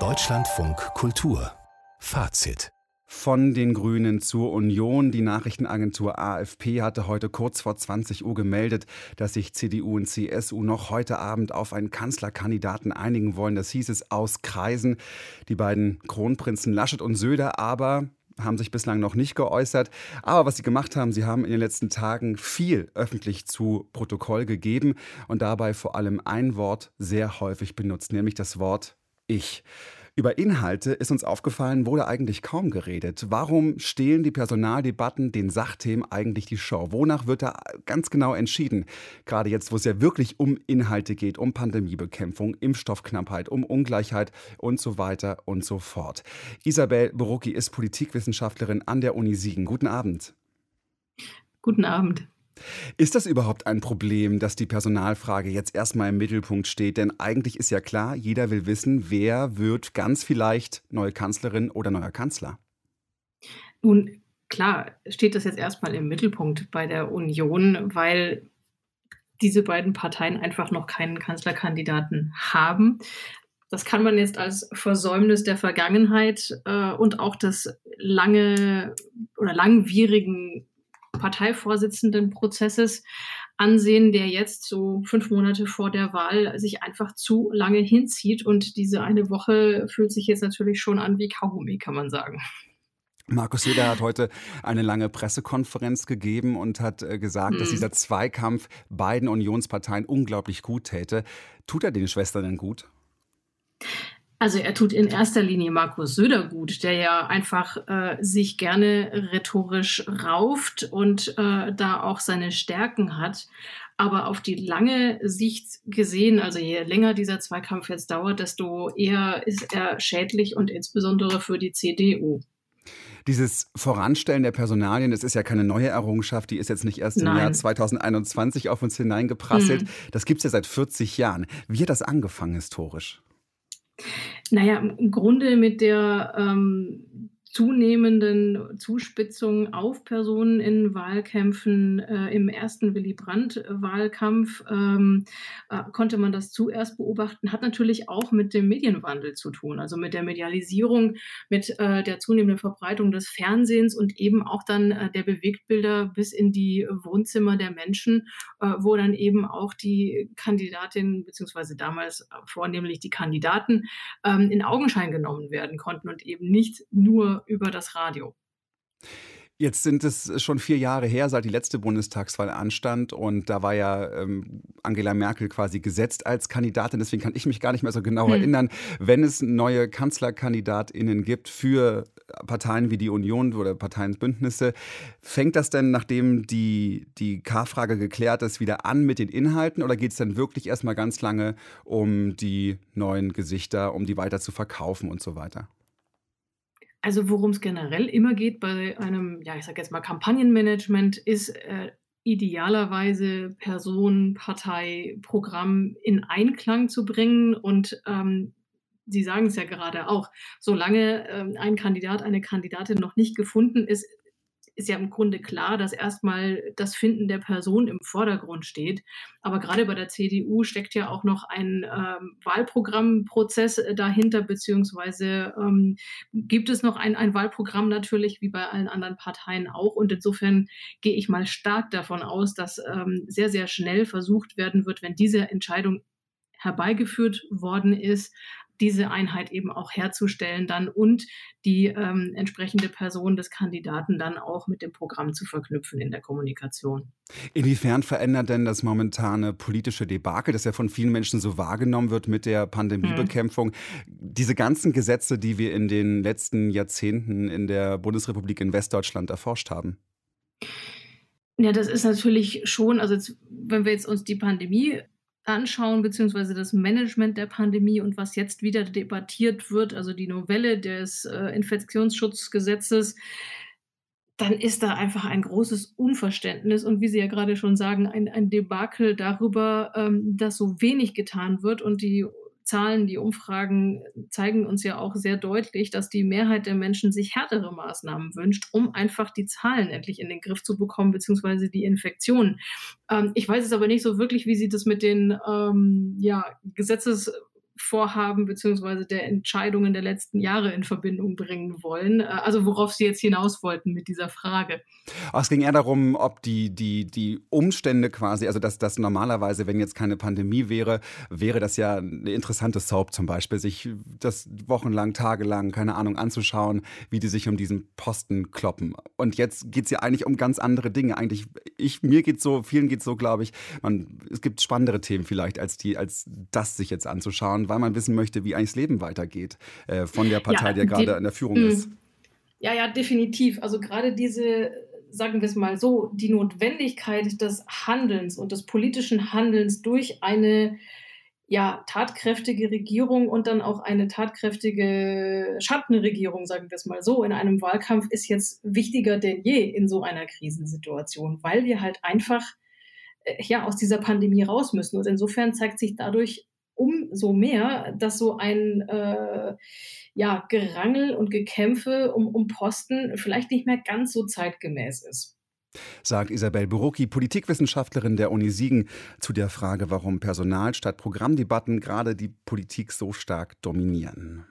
Deutschlandfunk Kultur Fazit von den Grünen zur Union. Die Nachrichtenagentur AFP hatte heute kurz vor 20 Uhr gemeldet, dass sich CDU und CSU noch heute Abend auf einen Kanzlerkandidaten einigen wollen. Das hieß es aus Kreisen. Die beiden Kronprinzen Laschet und Söder aber haben sich bislang noch nicht geäußert. Aber was sie gemacht haben, sie haben in den letzten Tagen viel öffentlich zu Protokoll gegeben und dabei vor allem ein Wort sehr häufig benutzt, nämlich das Wort Ich. Über Inhalte ist uns aufgefallen, wurde eigentlich kaum geredet. Warum stehlen die Personaldebatten den Sachthemen eigentlich die Show? Wonach wird da ganz genau entschieden? Gerade jetzt, wo es ja wirklich um Inhalte geht, um Pandemiebekämpfung, Impfstoffknappheit, um Ungleichheit und so weiter und so fort. Isabel Borucki ist Politikwissenschaftlerin an der Uni Siegen. Guten Abend. Guten Abend. Ist das überhaupt ein Problem, dass die Personalfrage jetzt erstmal im Mittelpunkt steht? Denn eigentlich ist ja klar, jeder will wissen, wer wird ganz vielleicht neue Kanzlerin oder neuer Kanzler. Nun, klar, steht das jetzt erstmal im Mittelpunkt bei der Union, weil diese beiden Parteien einfach noch keinen Kanzlerkandidaten haben. Das kann man jetzt als Versäumnis der Vergangenheit äh, und auch des lange oder langwierigen Parteivorsitzendenprozesses ansehen, der jetzt so fünf Monate vor der Wahl sich einfach zu lange hinzieht. Und diese eine Woche fühlt sich jetzt natürlich schon an wie Kaugummi, kann man sagen. Markus Söder hat heute eine lange Pressekonferenz gegeben und hat äh, gesagt, hm. dass dieser Zweikampf beiden Unionsparteien unglaublich gut täte. Tut er den Schwestern denn gut? Also er tut in erster Linie Markus Söder gut, der ja einfach äh, sich gerne rhetorisch rauft und äh, da auch seine Stärken hat. Aber auf die lange Sicht gesehen, also je länger dieser Zweikampf jetzt dauert, desto eher ist er schädlich und insbesondere für die CDU. Dieses Voranstellen der Personalien, das ist ja keine neue Errungenschaft, die ist jetzt nicht erst im Nein. Jahr 2021 auf uns hineingeprasselt. Hm. Das gibt es ja seit 40 Jahren. Wie hat das angefangen historisch? Naja, im Grunde mit der ähm, zunehmenden Zuspitzung auf Personen in Wahlkämpfen. Äh, Im ersten Willy Brandt-Wahlkampf ähm, äh, konnte man das zuerst beobachten, hat natürlich auch mit dem Medienwandel zu tun, also mit der Medialisierung, mit äh, der zunehmenden Verbreitung des Fernsehens und eben auch dann äh, der Bewegtbilder bis in die Wohnzimmer der Menschen, äh, wo dann eben auch die Kandidatinnen beziehungsweise damals vornehmlich die Kandidaten ähm, in Augenschein genommen werden konnten und eben nicht nur über das Radio. Jetzt sind es schon vier Jahre her, seit die letzte Bundestagswahl anstand. Und da war ja ähm, Angela Merkel quasi gesetzt als Kandidatin. Deswegen kann ich mich gar nicht mehr so genau hm. erinnern. Wenn es neue KanzlerkandidatInnen gibt für Parteien wie die Union oder Parteienbündnisse, fängt das denn, nachdem die, die K-Frage geklärt ist, wieder an mit den Inhalten? Oder geht es dann wirklich erstmal ganz lange um die neuen Gesichter, um die weiter zu verkaufen und so weiter? Also worum es generell immer geht bei einem, ja, ich sage jetzt mal Kampagnenmanagement, ist äh, idealerweise Person, Partei, Programm in Einklang zu bringen und ähm, Sie sagen es ja gerade auch, solange ähm, ein Kandidat, eine Kandidatin noch nicht gefunden ist, ist ja im Grunde klar, dass erstmal das Finden der Person im Vordergrund steht. Aber gerade bei der CDU steckt ja auch noch ein ähm, Wahlprogrammprozess äh, dahinter, beziehungsweise ähm, gibt es noch ein, ein Wahlprogramm natürlich, wie bei allen anderen Parteien auch. Und insofern gehe ich mal stark davon aus, dass ähm, sehr, sehr schnell versucht werden wird, wenn diese Entscheidung herbeigeführt worden ist, diese Einheit eben auch herzustellen dann und die ähm, entsprechende Person des Kandidaten dann auch mit dem Programm zu verknüpfen in der Kommunikation. Inwiefern verändert denn das momentane politische Debakel, das ja von vielen Menschen so wahrgenommen wird mit der Pandemiebekämpfung, hm. diese ganzen Gesetze, die wir in den letzten Jahrzehnten in der Bundesrepublik in Westdeutschland erforscht haben? Ja, das ist natürlich schon, also jetzt, wenn wir jetzt uns die Pandemie anschauen, beziehungsweise das Management der Pandemie und was jetzt wieder debattiert wird, also die Novelle des äh, Infektionsschutzgesetzes, dann ist da einfach ein großes Unverständnis und wie Sie ja gerade schon sagen, ein, ein Debakel darüber, ähm, dass so wenig getan wird und die Zahlen, die Umfragen zeigen uns ja auch sehr deutlich, dass die Mehrheit der Menschen sich härtere Maßnahmen wünscht, um einfach die Zahlen endlich in den Griff zu bekommen, beziehungsweise die Infektionen. Ähm, ich weiß es aber nicht so wirklich, wie Sie das mit den ähm, ja, Gesetzes Vorhaben beziehungsweise der Entscheidungen der letzten Jahre in Verbindung bringen wollen. Äh, also worauf Sie jetzt hinaus wollten mit dieser Frage. Ach, es ging eher darum, ob die, die, die Umstände quasi, also dass das normalerweise, wenn jetzt keine Pandemie wäre, wäre das ja eine interessante Soap zum Beispiel, sich das wochenlang, tagelang, keine Ahnung, anzuschauen, wie die sich um diesen Posten kloppen. Und jetzt geht es ja eigentlich um ganz andere Dinge. Eigentlich, ich, mir geht so, vielen geht so, glaube ich, man, es gibt spannendere Themen vielleicht, als die, als das sich jetzt anzuschauen, weil man wissen möchte, wie eigentlich das Leben weitergeht äh, von der Partei, ja, die ja gerade an der Führung mm. ist. Ja, ja, definitiv. Also gerade diese, sagen wir es mal so, die Notwendigkeit des Handelns und des politischen Handelns durch eine ja, tatkräftige Regierung und dann auch eine tatkräftige Schattenregierung, sagen wir es mal so, in einem Wahlkampf ist jetzt wichtiger denn je in so einer Krisensituation, weil wir halt einfach äh, ja aus dieser Pandemie raus müssen. Und insofern zeigt sich dadurch umso mehr, dass so ein äh, ja, Gerangel und Gekämpfe um, um Posten vielleicht nicht mehr ganz so zeitgemäß ist sagt Isabel Burucki, Politikwissenschaftlerin der Uni Siegen, zu der Frage, warum Personal statt Programmdebatten gerade die Politik so stark dominieren.